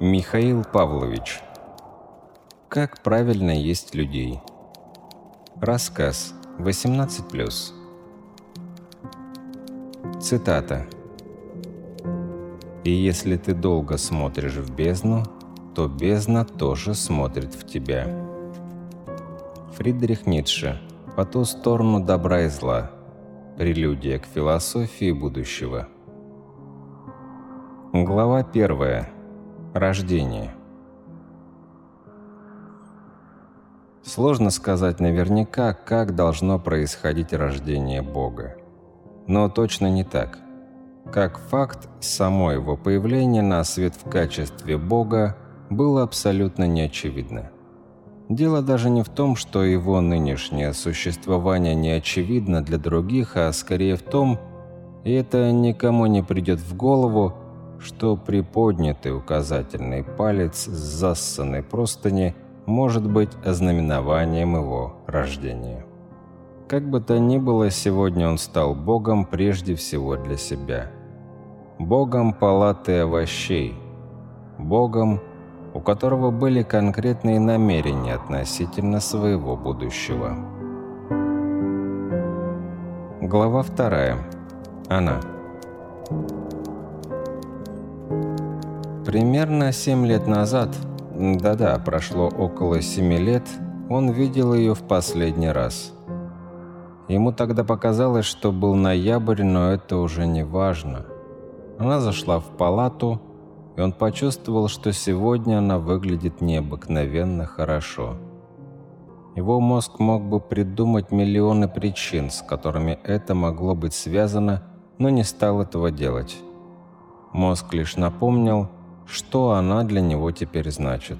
Михаил Павлович. Как правильно есть людей. Рассказ 18+. Цитата. «И если ты долго смотришь в бездну, то бездна тоже смотрит в тебя». Фридрих Ницше. По ту сторону добра и зла. Прелюдия к философии будущего. Глава первая. Рождение. Сложно сказать наверняка, как должно происходить рождение Бога. Но точно не так. Как факт, само его появление на свет в качестве Бога было абсолютно неочевидно. Дело даже не в том, что его нынешнее существование не очевидно для других, а скорее в том, и это никому не придет в голову, что приподнятый указательный палец с зассанной простыни может быть ознаменованием его рождения. Как бы то ни было, сегодня он стал богом прежде всего для себя. Богом палаты овощей. Богом, у которого были конкретные намерения относительно своего будущего. Глава вторая. Она. Примерно семь лет назад, да-да, прошло около семи лет, он видел ее в последний раз. Ему тогда показалось, что был ноябрь, но это уже не важно. Она зашла в палату, и он почувствовал, что сегодня она выглядит необыкновенно хорошо. Его мозг мог бы придумать миллионы причин, с которыми это могло быть связано, но не стал этого делать. Мозг лишь напомнил, что она для него теперь значит.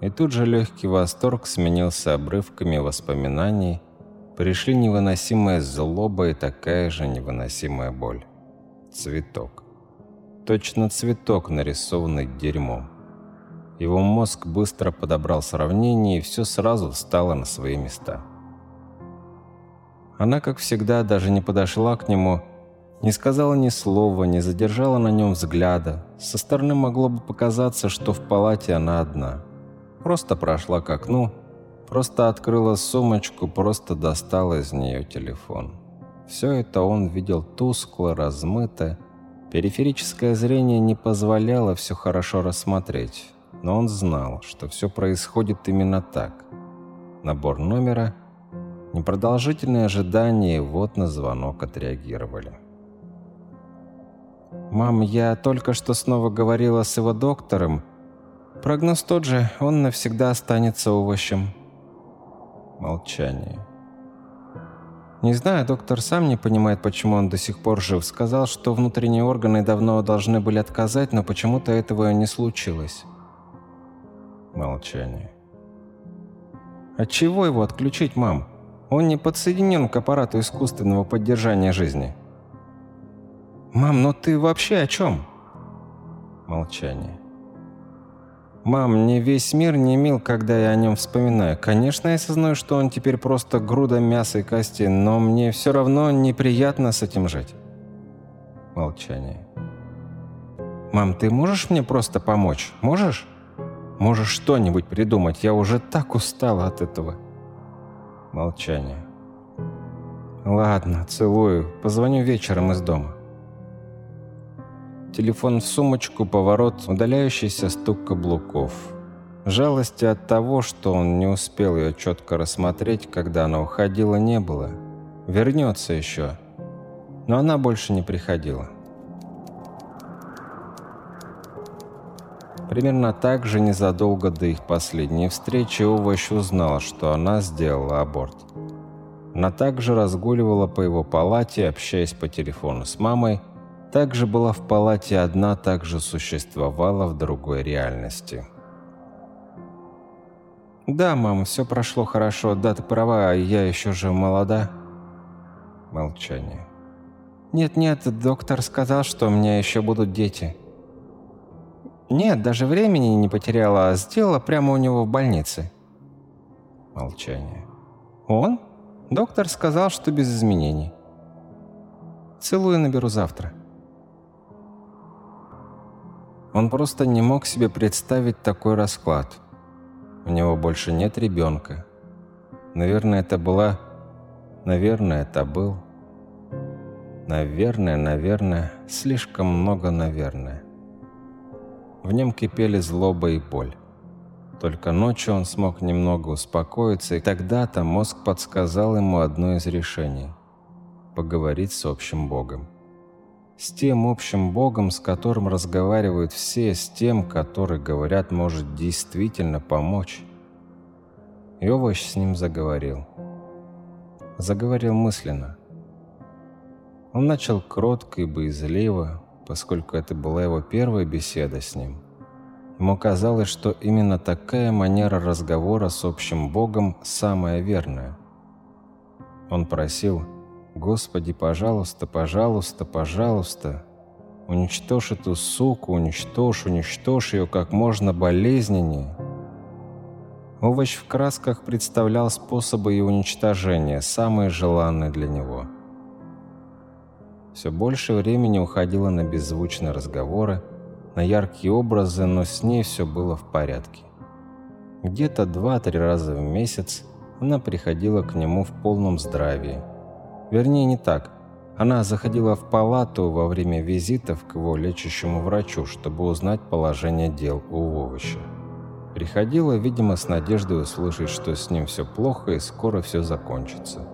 И тут же легкий восторг сменился обрывками воспоминаний, пришли невыносимая злоба и такая же невыносимая боль. Цветок. Точно цветок, нарисованный дерьмом. Его мозг быстро подобрал сравнение, и все сразу встало на свои места. Она, как всегда, даже не подошла к нему, не сказала ни слова, не задержала на нем взгляда. Со стороны могло бы показаться, что в палате она одна. Просто прошла к окну, просто открыла сумочку, просто достала из нее телефон. Все это он видел тускло, размыто. Периферическое зрение не позволяло все хорошо рассмотреть, но он знал, что все происходит именно так. Набор номера, непродолжительное ожидание, и вот на звонок отреагировали. «Мам, я только что снова говорила с его доктором. Прогноз тот же, он навсегда останется овощем». Молчание. «Не знаю, доктор сам не понимает, почему он до сих пор жив. Сказал, что внутренние органы давно должны были отказать, но почему-то этого не случилось». Молчание. «От чего его отключить, мам? Он не подсоединен к аппарату искусственного поддержания жизни». «Мам, ну ты вообще о чем?» Молчание. «Мам, мне весь мир не мил, когда я о нем вспоминаю. Конечно, я осознаю, что он теперь просто груда мяса и кости, но мне все равно неприятно с этим жить». Молчание. «Мам, ты можешь мне просто помочь? Можешь? Можешь что-нибудь придумать? Я уже так устала от этого». Молчание. «Ладно, целую. Позвоню вечером из дома». Телефон в сумочку, поворот, удаляющийся стук каблуков. Жалости от того, что он не успел ее четко рассмотреть, когда она уходила, не было. Вернется еще. Но она больше не приходила. Примерно так же незадолго до их последней встречи Овощ узнал, что она сделала аборт. Она также разгуливала по его палате, общаясь по телефону с мамой, также была в палате одна, также существовала в другой реальности. «Да, мам, все прошло хорошо. Да, ты права, я еще же молода». Молчание. «Нет-нет, доктор сказал, что у меня еще будут дети». «Нет, даже времени не потеряла, а сделала прямо у него в больнице». Молчание. «Он? Доктор сказал, что без изменений». «Целую, наберу завтра». Он просто не мог себе представить такой расклад. У него больше нет ребенка. Наверное, это была... Наверное, это был... Наверное, наверное, слишком много наверное. В нем кипели злоба и боль. Только ночью он смог немного успокоиться, и тогда-то мозг подсказал ему одно из решений – поговорить с общим Богом. С тем общим Богом, с которым разговаривают все, с тем, который, говорят, может действительно помочь. И овощ с ним заговорил. Заговорил мысленно. Он начал кротко и боязливо, поскольку это была его первая беседа с ним – Ему казалось, что именно такая манера разговора с общим Богом самая верная. Он просил «Господи, пожалуйста, пожалуйста, пожалуйста, уничтожь эту суку, уничтожь, уничтожь ее как можно болезненнее». Овощ в красках представлял способы ее уничтожения, самые желанные для него. Все больше времени уходило на беззвучные разговоры, на яркие образы, но с ней все было в порядке. Где-то два-три раза в месяц она приходила к нему в полном здравии. Вернее, не так. Она заходила в палату во время визитов к его лечащему врачу, чтобы узнать положение дел у овоща. Приходила, видимо, с надеждой услышать, что с ним все плохо и скоро все закончится.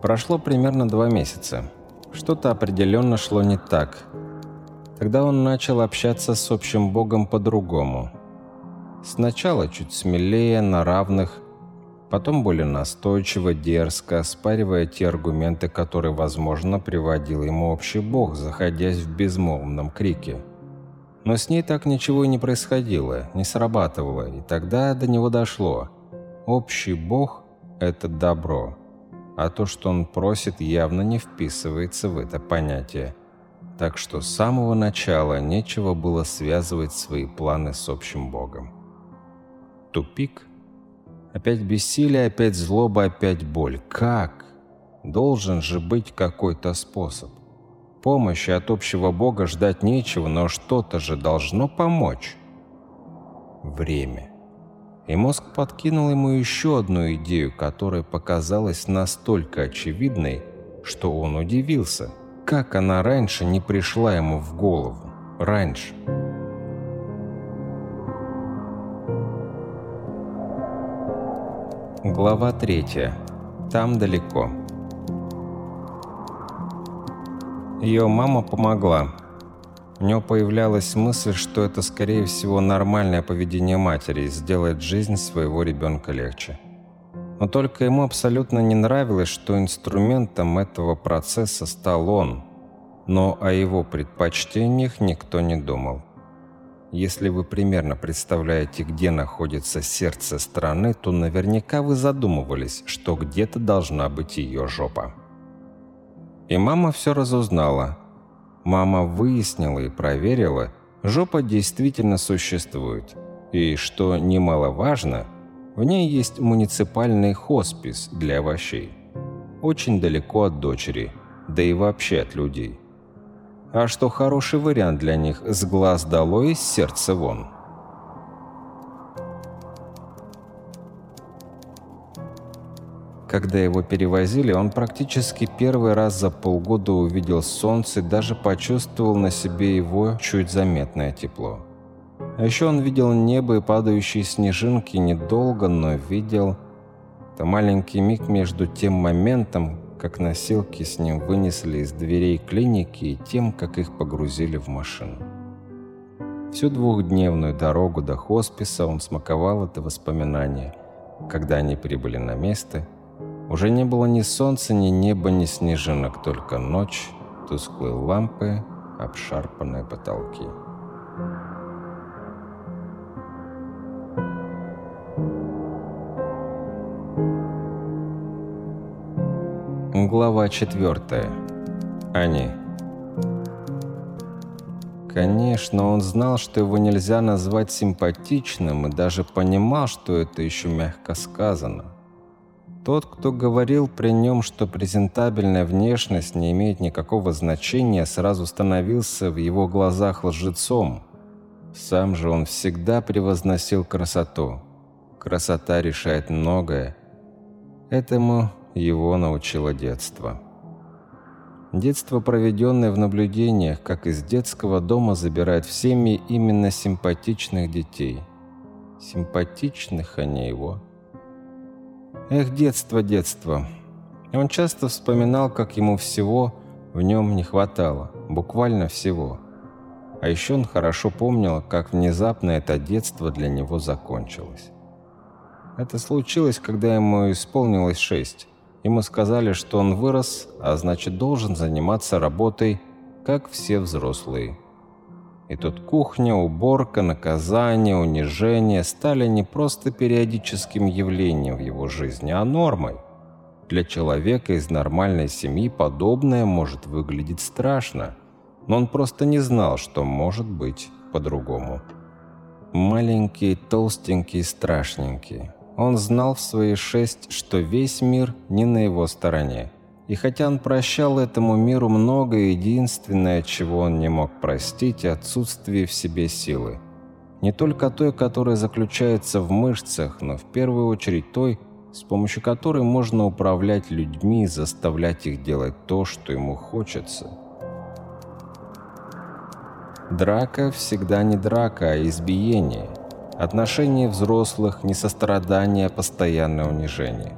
Прошло примерно два месяца. Что-то определенно шло не так. Тогда он начал общаться с общим богом по-другому. Сначала чуть смелее, на равных, потом более настойчиво, дерзко, оспаривая те аргументы, которые, возможно, приводил ему общий бог, заходясь в безмолвном крике. Но с ней так ничего и не происходило, не срабатывало, и тогда до него дошло. Общий бог – это добро а то, что он просит, явно не вписывается в это понятие. Так что с самого начала нечего было связывать свои планы с общим Богом. Тупик. Опять бессилие, опять злоба, опять боль. Как? Должен же быть какой-то способ. Помощи от общего Бога ждать нечего, но что-то же должно помочь. Время и мозг подкинул ему еще одну идею, которая показалась настолько очевидной, что он удивился, как она раньше не пришла ему в голову. Раньше. Глава третья. Там далеко. Ее мама помогла, у него появлялась мысль, что это, скорее всего, нормальное поведение матери, сделает жизнь своего ребенка легче. Но только ему абсолютно не нравилось, что инструментом этого процесса стал он, но о его предпочтениях никто не думал. Если вы примерно представляете, где находится сердце страны, то наверняка вы задумывались, что где-то должна быть ее жопа. И мама все разузнала, Мама выяснила и проверила, жопа действительно существует. И, что немаловажно, в ней есть муниципальный хоспис для овощей. Очень далеко от дочери, да и вообще от людей. А что хороший вариант для них с глаз долой, с сердца вон. Когда его перевозили, он практически первый раз за полгода увидел солнце и даже почувствовал на себе его чуть заметное тепло. А еще он видел небо и падающие снежинки недолго, но видел... Это маленький миг между тем моментом, как носилки с ним вынесли из дверей клиники и тем, как их погрузили в машину. Всю двухдневную дорогу до хосписа он смаковал это воспоминание. Когда они прибыли на место – уже не было ни солнца, ни неба, ни снежинок, только ночь, тусклые лампы, обшарпанные потолки. Глава четвертая. Они. Конечно, он знал, что его нельзя назвать симпатичным и даже понимал, что это еще мягко сказано. Тот, кто говорил при нем, что презентабельная внешность не имеет никакого значения, сразу становился в его глазах лжецом. Сам же он всегда превозносил красоту. Красота решает многое. Этому его научило детство. Детство, проведенное в наблюдениях, как из детского дома забирает в семьи именно симпатичных детей. Симпатичных, а не его. Эх, детство, детство. Он часто вспоминал, как ему всего в нем не хватало. Буквально всего. А еще он хорошо помнил, как внезапно это детство для него закончилось. Это случилось, когда ему исполнилось шесть. Ему сказали, что он вырос, а значит должен заниматься работой, как все взрослые. И тут кухня, уборка, наказание, унижение стали не просто периодическим явлением в его жизни, а нормой. Для человека из нормальной семьи подобное может выглядеть страшно, но он просто не знал, что может быть по-другому. Маленький, толстенький, страшненький. Он знал в свои шесть, что весь мир не на его стороне. И хотя он прощал этому миру многое, единственное, чего он не мог простить, отсутствие в себе силы. Не только той, которая заключается в мышцах, но в первую очередь той, с помощью которой можно управлять людьми и заставлять их делать то, что ему хочется. Драка всегда не драка, а избиение. Отношения взрослых, не сострадание, а постоянное унижение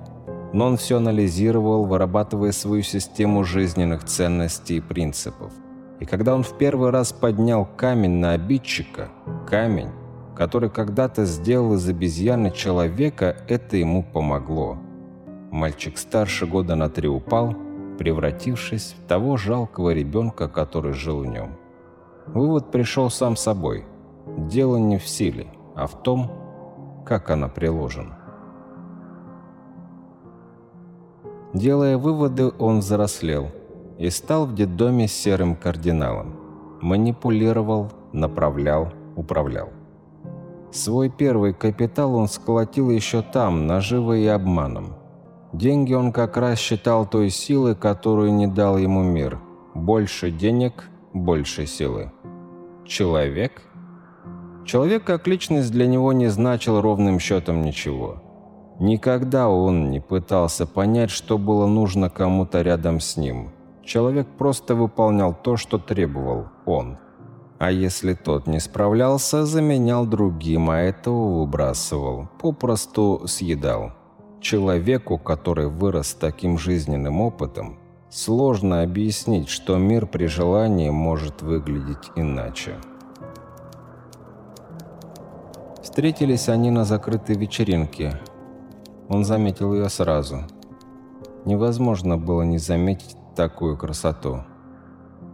но он все анализировал, вырабатывая свою систему жизненных ценностей и принципов. И когда он в первый раз поднял камень на обидчика, камень, который когда-то сделал из обезьяны человека, это ему помогло. Мальчик старше года на три упал, превратившись в того жалкого ребенка, который жил в нем. Вывод пришел сам собой. Дело не в силе, а в том, как она приложена. Делая выводы, он взрослел и стал в детдоме серым кардиналом. Манипулировал, направлял, управлял. Свой первый капитал он сколотил еще там, наживой и обманом. Деньги он как раз считал той силой, которую не дал ему мир. Больше денег, больше силы. Человек? Человек как личность для него не значил ровным счетом ничего. Никогда он не пытался понять, что было нужно кому-то рядом с ним. Человек просто выполнял то, что требовал он. А если тот не справлялся, заменял другим, а этого выбрасывал, попросту съедал. Человеку, который вырос с таким жизненным опытом, сложно объяснить, что мир при желании может выглядеть иначе. Встретились они на закрытой вечеринке – он заметил ее сразу. Невозможно было не заметить такую красоту.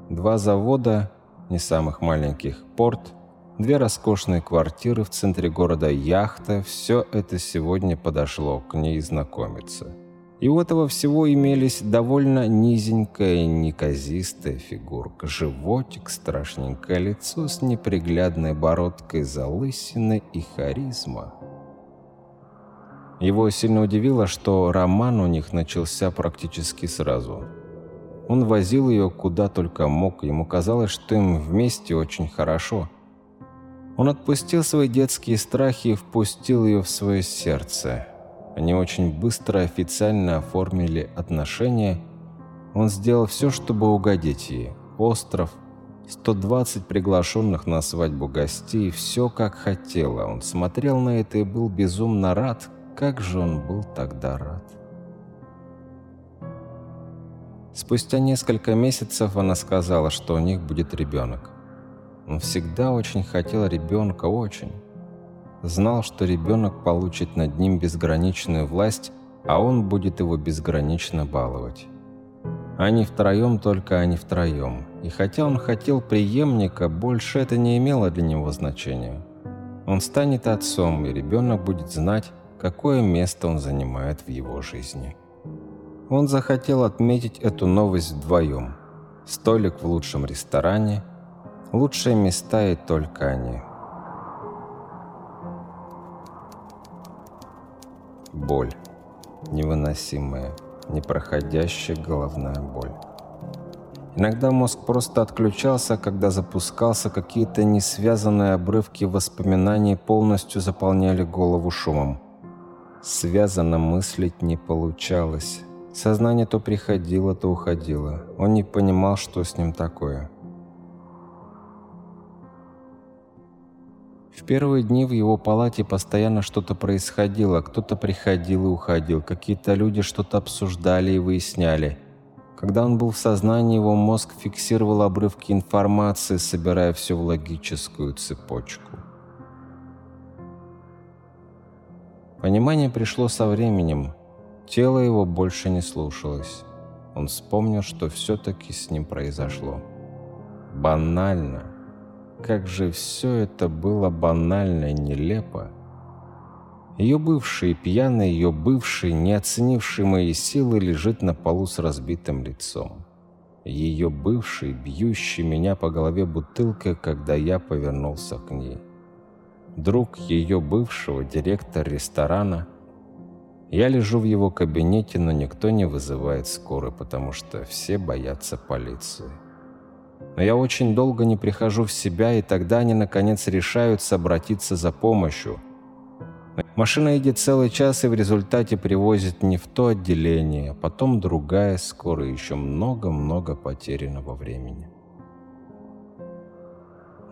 Два завода, не самых маленьких, порт, две роскошные квартиры в центре города, яхта – все это сегодня подошло к ней знакомиться. И у этого всего имелись довольно низенькая, неказистая фигурка, животик, страшненькое лицо с неприглядной бородкой, залысиной и харизма – его сильно удивило, что роман у них начался практически сразу. Он возил ее куда только мог, ему казалось, что им вместе очень хорошо. Он отпустил свои детские страхи и впустил ее в свое сердце. Они очень быстро официально оформили отношения. Он сделал все, чтобы угодить ей. Остров, 120 приглашенных на свадьбу гостей, все как хотела. Он смотрел на это и был безумно рад, как же он был тогда рад. Спустя несколько месяцев она сказала, что у них будет ребенок. Он всегда очень хотел ребенка, очень. Знал, что ребенок получит над ним безграничную власть, а он будет его безгранично баловать. Они втроем, только они втроем. И хотя он хотел преемника, больше это не имело для него значения. Он станет отцом, и ребенок будет знать, какое место он занимает в его жизни. Он захотел отметить эту новость вдвоем. Столик в лучшем ресторане, лучшие места и только они. Боль. невыносимая, непроходящая головная боль. Иногда мозг просто отключался, когда запускался, какие-то несвязанные обрывки воспоминаний полностью заполняли голову шумом. Связанно мыслить не получалось. Сознание то приходило, то уходило. Он не понимал, что с ним такое. В первые дни в его палате постоянно что-то происходило. Кто-то приходил и уходил. Какие-то люди что-то обсуждали и выясняли – когда он был в сознании, его мозг фиксировал обрывки информации, собирая все в логическую цепочку. Понимание пришло со временем. Тело его больше не слушалось. Он вспомнил, что все-таки с ним произошло. Банально. Как же все это было банально и нелепо. Ее бывший, пьяный ее бывший, не оценивший мои силы, лежит на полу с разбитым лицом. Ее бывший, бьющий меня по голове бутылкой, когда я повернулся к ней. Друг ее бывшего, директор ресторана. Я лежу в его кабинете, но никто не вызывает скорой, потому что все боятся полиции. Но я очень долго не прихожу в себя, и тогда они наконец решаются обратиться за помощью – Машина едет целый час и в результате привозит не в то отделение, а потом другая скоро еще много-много потерянного времени.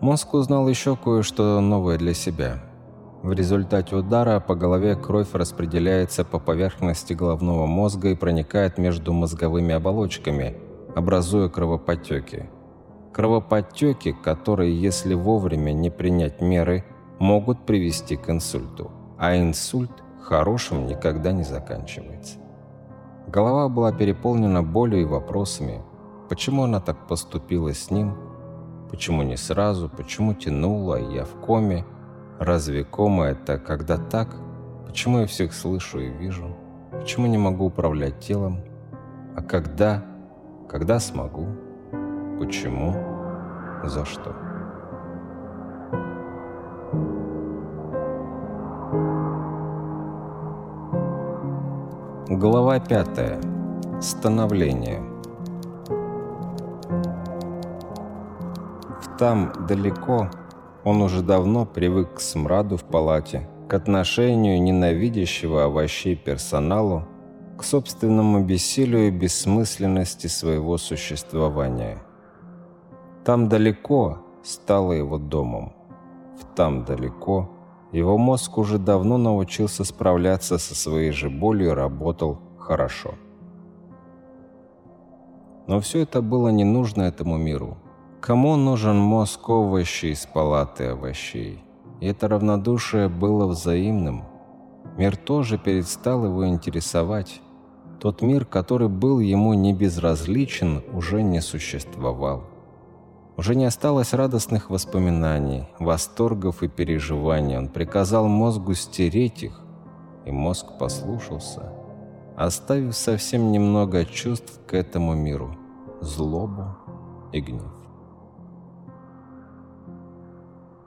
Мозг узнал еще кое-что новое для себя. В результате удара по голове кровь распределяется по поверхности головного мозга и проникает между мозговыми оболочками, образуя кровоподтеки. Кровоподтеки, которые, если вовремя не принять меры, могут привести к инсульту а инсульт хорошим никогда не заканчивается. Голова была переполнена болью и вопросами. Почему она так поступила с ним? Почему не сразу? Почему тянула? Я в коме. Разве кома это когда так? Почему я всех слышу и вижу? Почему не могу управлять телом? А когда? Когда смогу? Почему? За что? Глава 5. Становление. Там, далеко, он уже давно привык к смраду в палате, к отношению ненавидящего овощей персоналу, к собственному бессилию и бессмысленности своего существования. Там далеко стало его домом. В там далеко его мозг уже давно научился справляться со своей же болью и работал хорошо. Но все это было не нужно этому миру. Кому нужен мозг овощей из палаты овощей? И это равнодушие было взаимным. Мир тоже перестал его интересовать. Тот мир, который был ему не безразличен, уже не существовал. Уже не осталось радостных воспоминаний, восторгов и переживаний. Он приказал мозгу стереть их, и мозг послушался, оставив совсем немного чувств к этому миру, злобу и гнев.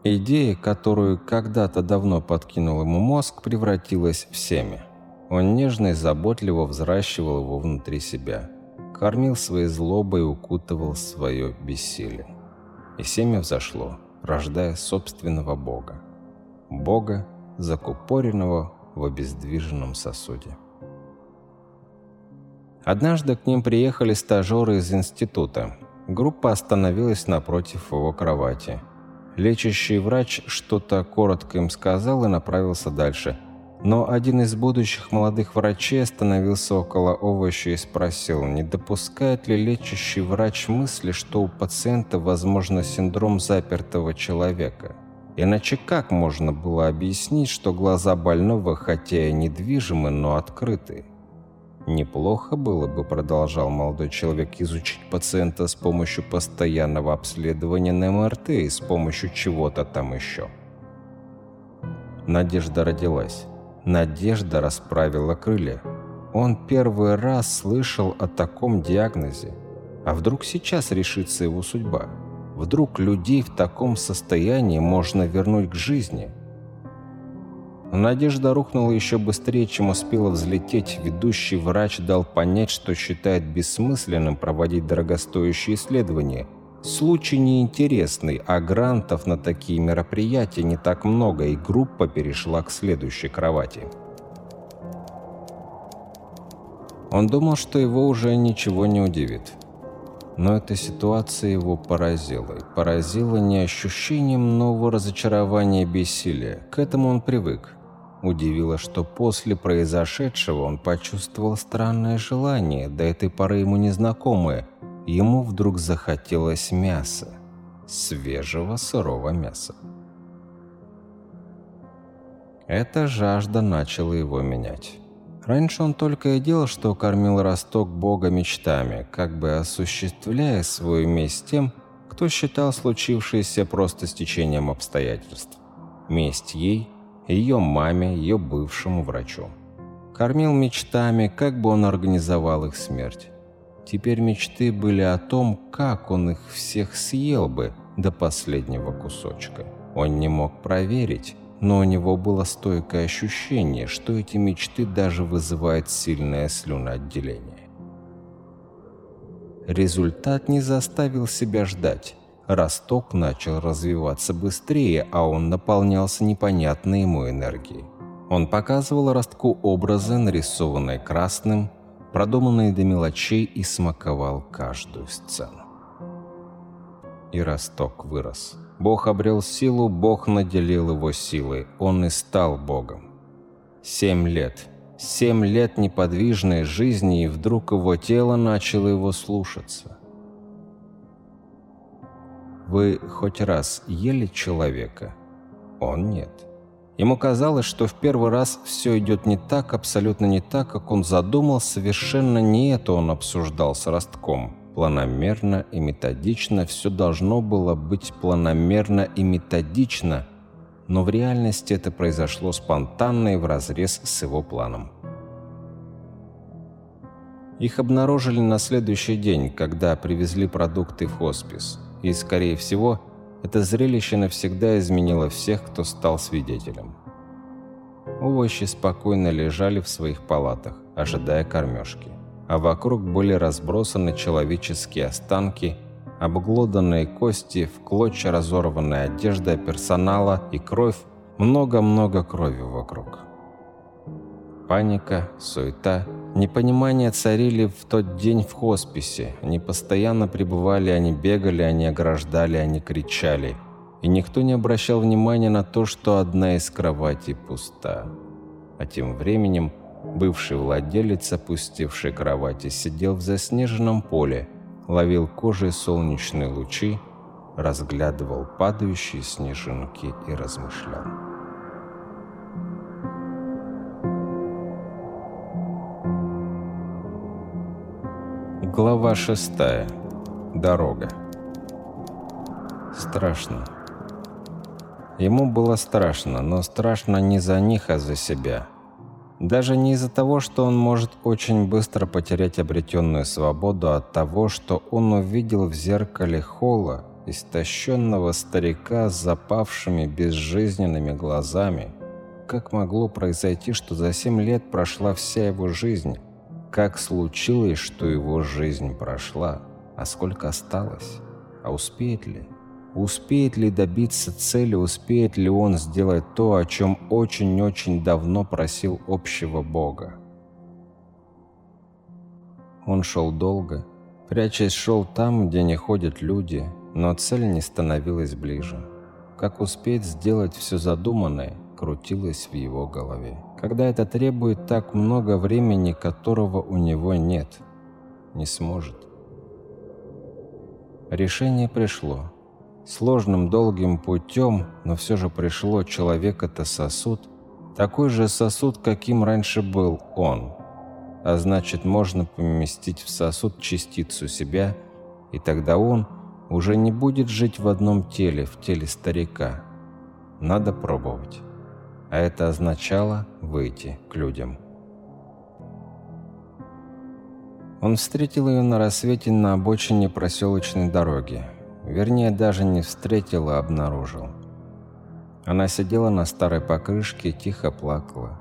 Идея, которую когда-то давно подкинул ему мозг, превратилась в семя. Он нежно и заботливо взращивал его внутри себя, кормил своей злобой и укутывал свое бессилие и семя взошло, рождая собственного Бога. Бога, закупоренного в обездвиженном сосуде. Однажды к ним приехали стажеры из института. Группа остановилась напротив его кровати. Лечащий врач что-то коротко им сказал и направился дальше – но один из будущих молодых врачей остановился около овоща и спросил, не допускает ли лечащий врач мысли, что у пациента возможно синдром запертого человека. Иначе как можно было объяснить, что глаза больного, хотя и недвижимы, но открыты? Неплохо было бы, продолжал молодой человек, изучить пациента с помощью постоянного обследования на МРТ и с помощью чего-то там еще. Надежда родилась. Надежда расправила крылья. Он первый раз слышал о таком диагнозе. А вдруг сейчас решится его судьба? Вдруг людей в таком состоянии можно вернуть к жизни? Надежда рухнула еще быстрее, чем успела взлететь. Ведущий врач дал понять, что считает бессмысленным проводить дорогостоящие исследования. Случай неинтересный, а грантов на такие мероприятия не так много, и группа перешла к следующей кровати. Он думал, что его уже ничего не удивит. Но эта ситуация его поразила. И поразила не ощущением нового разочарования и бессилия. К этому он привык. Удивило, что после произошедшего он почувствовал странное желание, до этой поры ему незнакомое. Ему вдруг захотелось мяса. Свежего сырого мяса. Эта жажда начала его менять. Раньше он только и делал, что кормил росток бога мечтами, как бы осуществляя свою месть тем, кто считал случившееся просто стечением обстоятельств. Месть ей, ее маме, ее бывшему врачу. Кормил мечтами, как бы он организовал их смерть. Теперь мечты были о том, как он их всех съел бы до последнего кусочка. Он не мог проверить, но у него было стойкое ощущение, что эти мечты даже вызывают сильное слюноотделение. Результат не заставил себя ждать. Росток начал развиваться быстрее, а он наполнялся непонятной ему энергией. Он показывал ростку образы, нарисованные красным, продуманные до мелочей и смаковал каждую сцену. И росток вырос. Бог обрел силу, Бог наделил его силой, он и стал Богом. Семь лет. Семь лет неподвижной жизни, и вдруг его тело начало его слушаться. Вы хоть раз ели человека? Он нет. Ему казалось, что в первый раз все идет не так, абсолютно не так, как он задумал, совершенно не это он обсуждал с Ростком. Планомерно и методично все должно было быть планомерно и методично, но в реальности это произошло спонтанно и вразрез с его планом. Их обнаружили на следующий день, когда привезли продукты в хоспис. И, скорее всего, это зрелище навсегда изменило всех, кто стал свидетелем. Овощи спокойно лежали в своих палатах, ожидая кормежки а вокруг были разбросаны человеческие останки, обглоданные кости, в клочья разорванная одежда персонала и кровь, много-много крови вокруг. Паника, суета, непонимание царили в тот день в хосписе. Они постоянно пребывали, они бегали, они ограждали, они кричали. И никто не обращал внимания на то, что одна из кроватей пуста. А тем временем Бывший владелец, опустивший кровати, сидел в заснеженном поле, ловил кожей солнечные лучи, разглядывал падающие снежинки и размышлял. Глава шестая. Дорога. Страшно. Ему было страшно, но страшно не за них, а за себя. Даже не из-за того, что он может очень быстро потерять обретенную свободу, а от того, что он увидел в зеркале холла истощенного старика с запавшими безжизненными глазами. Как могло произойти, что за семь лет прошла вся его жизнь? Как случилось, что его жизнь прошла? А сколько осталось? А успеет ли? Успеет ли добиться цели, успеет ли он сделать то, о чем очень-очень давно просил общего Бога? Он шел долго, прячась шел там, где не ходят люди, но цель не становилась ближе. Как успеть сделать все задуманное, крутилось в его голове. Когда это требует так много времени, которого у него нет, не сможет. Решение пришло. Сложным долгим путем, но все же пришло человек это сосуд, такой же сосуд, каким раньше был он. А значит, можно поместить в сосуд частицу себя, и тогда он уже не будет жить в одном теле, в теле старика. Надо пробовать. А это означало выйти к людям. Он встретил ее на рассвете на обочине проселочной дороги. Вернее, даже не встретил, а обнаружил. Она сидела на старой покрышке и тихо плакала.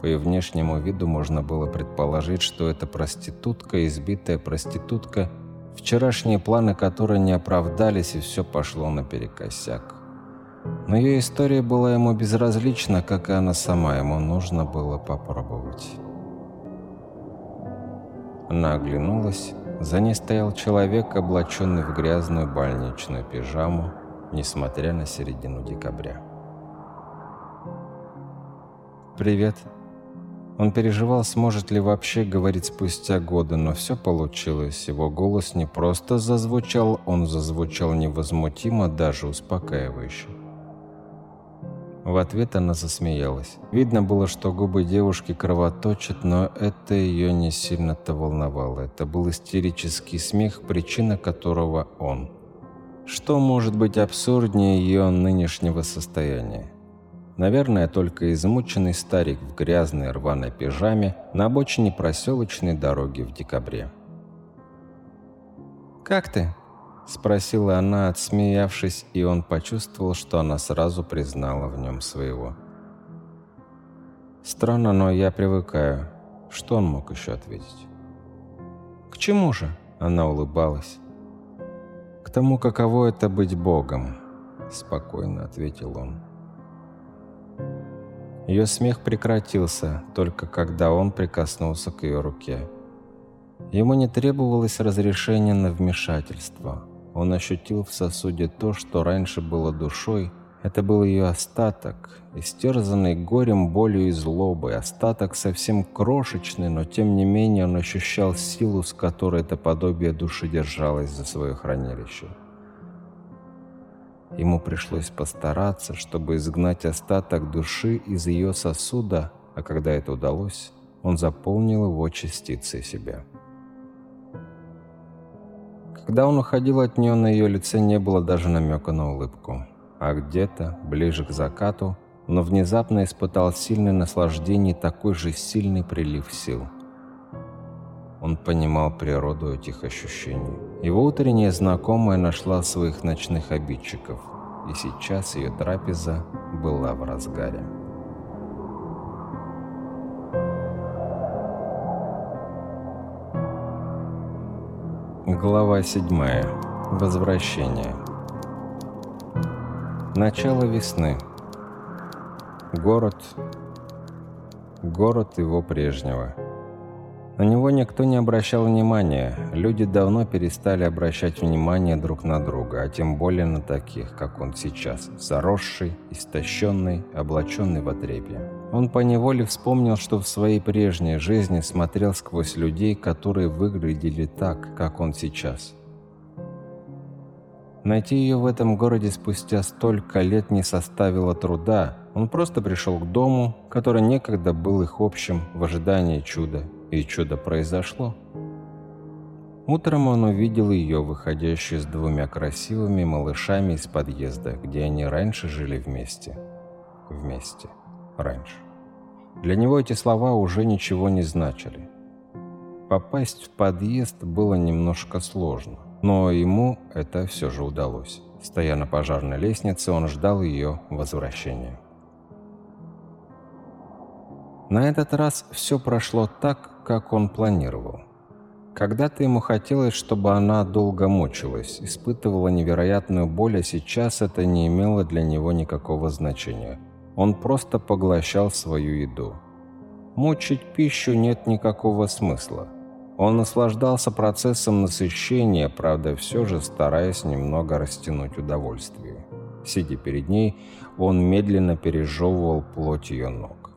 По ее внешнему виду можно было предположить, что это проститутка, избитая проститутка, вчерашние планы которой не оправдались и все пошло наперекосяк. Но ее история была ему безразлична, как и она сама, ему нужно было попробовать. Она оглянулась, за ней стоял человек, облаченный в грязную больничную пижаму, несмотря на середину декабря. «Привет», он переживал, сможет ли вообще говорить спустя годы, но все получилось. Его голос не просто зазвучал, он зазвучал невозмутимо, даже успокаивающе. В ответ она засмеялась. Видно было, что губы девушки кровоточат, но это ее не сильно-то волновало. Это был истерический смех, причина которого он. Что может быть абсурднее ее нынешнего состояния? Наверное, только измученный старик в грязной рваной пижаме на обочине проселочной дороги в декабре. «Как ты?» – спросила она, отсмеявшись, и он почувствовал, что она сразу признала в нем своего. «Странно, но я привыкаю. Что он мог еще ответить?» «К чему же?» – она улыбалась. «К тому, каково это быть Богом», – спокойно ответил он. Ее смех прекратился, только когда он прикоснулся к ее руке. Ему не требовалось разрешения на вмешательство. Он ощутил в сосуде то, что раньше было душой. Это был ее остаток, истерзанный горем, болью и злобой. Остаток совсем крошечный, но тем не менее он ощущал силу, с которой это подобие души держалось за свое хранилище. Ему пришлось постараться, чтобы изгнать остаток души из ее сосуда, а когда это удалось, он заполнил его частицей себя. Когда он уходил от нее, на ее лице не было даже намека на улыбку. А где-то, ближе к закату, но внезапно испытал сильное наслаждение и такой же сильный прилив сил. Он понимал природу этих ощущений. Его утренняя знакомая нашла своих ночных обидчиков, и сейчас ее трапеза была в разгаре. Глава 7. Возвращение. Начало весны. Город. Город его прежнего. На него никто не обращал внимания. Люди давно перестали обращать внимание друг на друга, а тем более на таких, как он сейчас, заросший, истощенный, облаченный в отрепье. Он поневоле вспомнил, что в своей прежней жизни смотрел сквозь людей, которые выглядели так, как он сейчас. Найти ее в этом городе спустя столько лет не составило труда. Он просто пришел к дому, который некогда был их общим в ожидании чуда, и чудо произошло. Утром он увидел ее, выходящую с двумя красивыми малышами из подъезда, где они раньше жили вместе. Вместе. Раньше. Для него эти слова уже ничего не значили. Попасть в подъезд было немножко сложно, но ему это все же удалось. Стоя на пожарной лестнице, он ждал ее возвращения. На этот раз все прошло так, как он планировал. Когда-то ему хотелось, чтобы она долго мучилась, испытывала невероятную боль, а сейчас это не имело для него никакого значения. Он просто поглощал свою еду. Мучить пищу нет никакого смысла. Он наслаждался процессом насыщения, правда, все же стараясь немного растянуть удовольствие. Сидя перед ней, он медленно пережевывал плоть ее ног.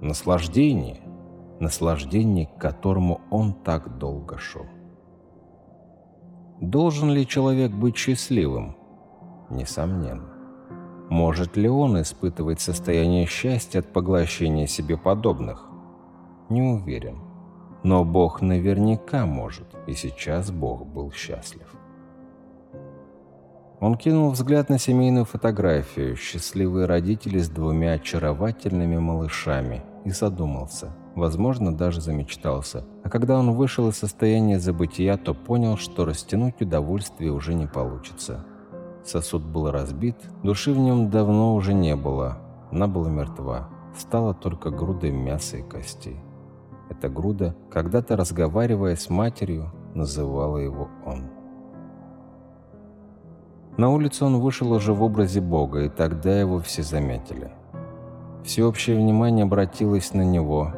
Наслаждение наслаждение, к которому он так долго шел. Должен ли человек быть счастливым? Несомненно. Может ли он испытывать состояние счастья от поглощения себе подобных? Не уверен. Но Бог наверняка может, и сейчас Бог был счастлив. Он кинул взгляд на семейную фотографию, счастливые родители с двумя очаровательными малышами, и задумался – возможно, даже замечтался. А когда он вышел из состояния забытия, то понял, что растянуть удовольствие уже не получится. Сосуд был разбит, души в нем давно уже не было. Она была мертва. Стала только грудой мяса и костей. Эта груда, когда-то разговаривая с матерью, называла его он. На улицу он вышел уже в образе Бога, и тогда его все заметили. Всеобщее внимание обратилось на него.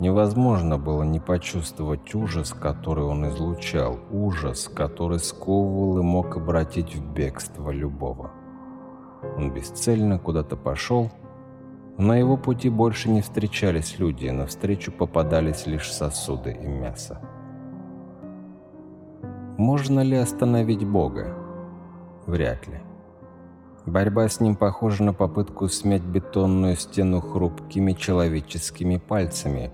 Невозможно было не почувствовать ужас, который он излучал, ужас, который сковывал и мог обратить в бегство любого. Он бесцельно куда-то пошел, на его пути больше не встречались люди, навстречу попадались лишь сосуды и мясо. Можно ли остановить Бога? Вряд ли. Борьба с ним похожа на попытку смять бетонную стену хрупкими человеческими пальцами.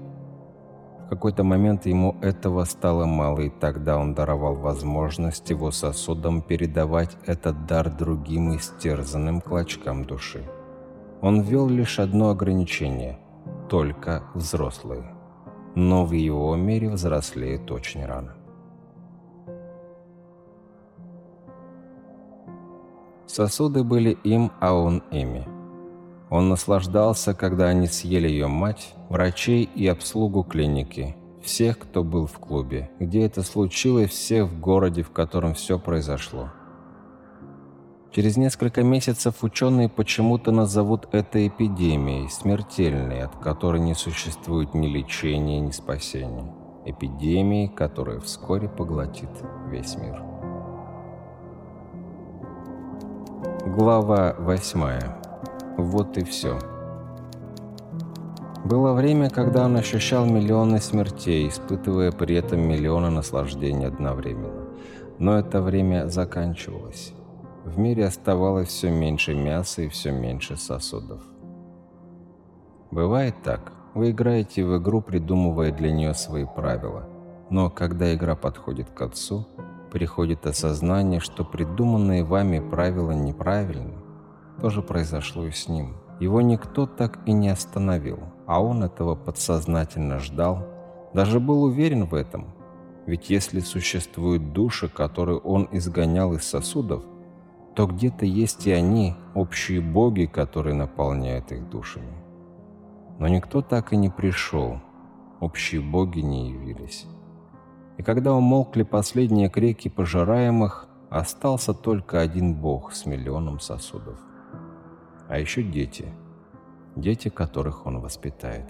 Какой-то момент ему этого стало мало, и тогда он даровал возможность его сосудам передавать этот дар другим истерзанным клочкам души. Он ввел лишь одно ограничение – только взрослые. Но в его мире взрослеют очень рано. Сосуды были им, а он ими. Он наслаждался, когда они съели ее мать, врачей и обслугу клиники, всех, кто был в клубе, где это случилось, всех в городе, в котором все произошло. Через несколько месяцев ученые почему-то назовут это эпидемией, смертельной, от которой не существует ни лечения, ни спасения. Эпидемией, которая вскоре поглотит весь мир. Глава 8. Вот и все. Было время, когда он ощущал миллионы смертей, испытывая при этом миллионы наслаждений одновременно. Но это время заканчивалось. В мире оставалось все меньше мяса и все меньше сосудов. Бывает так. Вы играете в игру, придумывая для нее свои правила. Но когда игра подходит к концу, приходит осознание, что придуманные вами правила неправильны. То же произошло и с ним. Его никто так и не остановил, а он этого подсознательно ждал, даже был уверен в этом. Ведь если существуют души, которые он изгонял из сосудов, то где-то есть и они, общие боги, которые наполняют их душами. Но никто так и не пришел, общие боги не явились. И когда умолкли последние крики пожираемых, остался только один бог с миллионом сосудов. А еще дети, дети, которых он воспитает.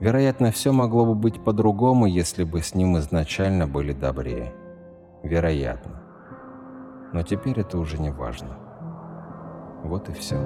Вероятно, все могло бы быть по-другому, если бы с ним изначально были добрее. Вероятно. Но теперь это уже не важно. Вот и все.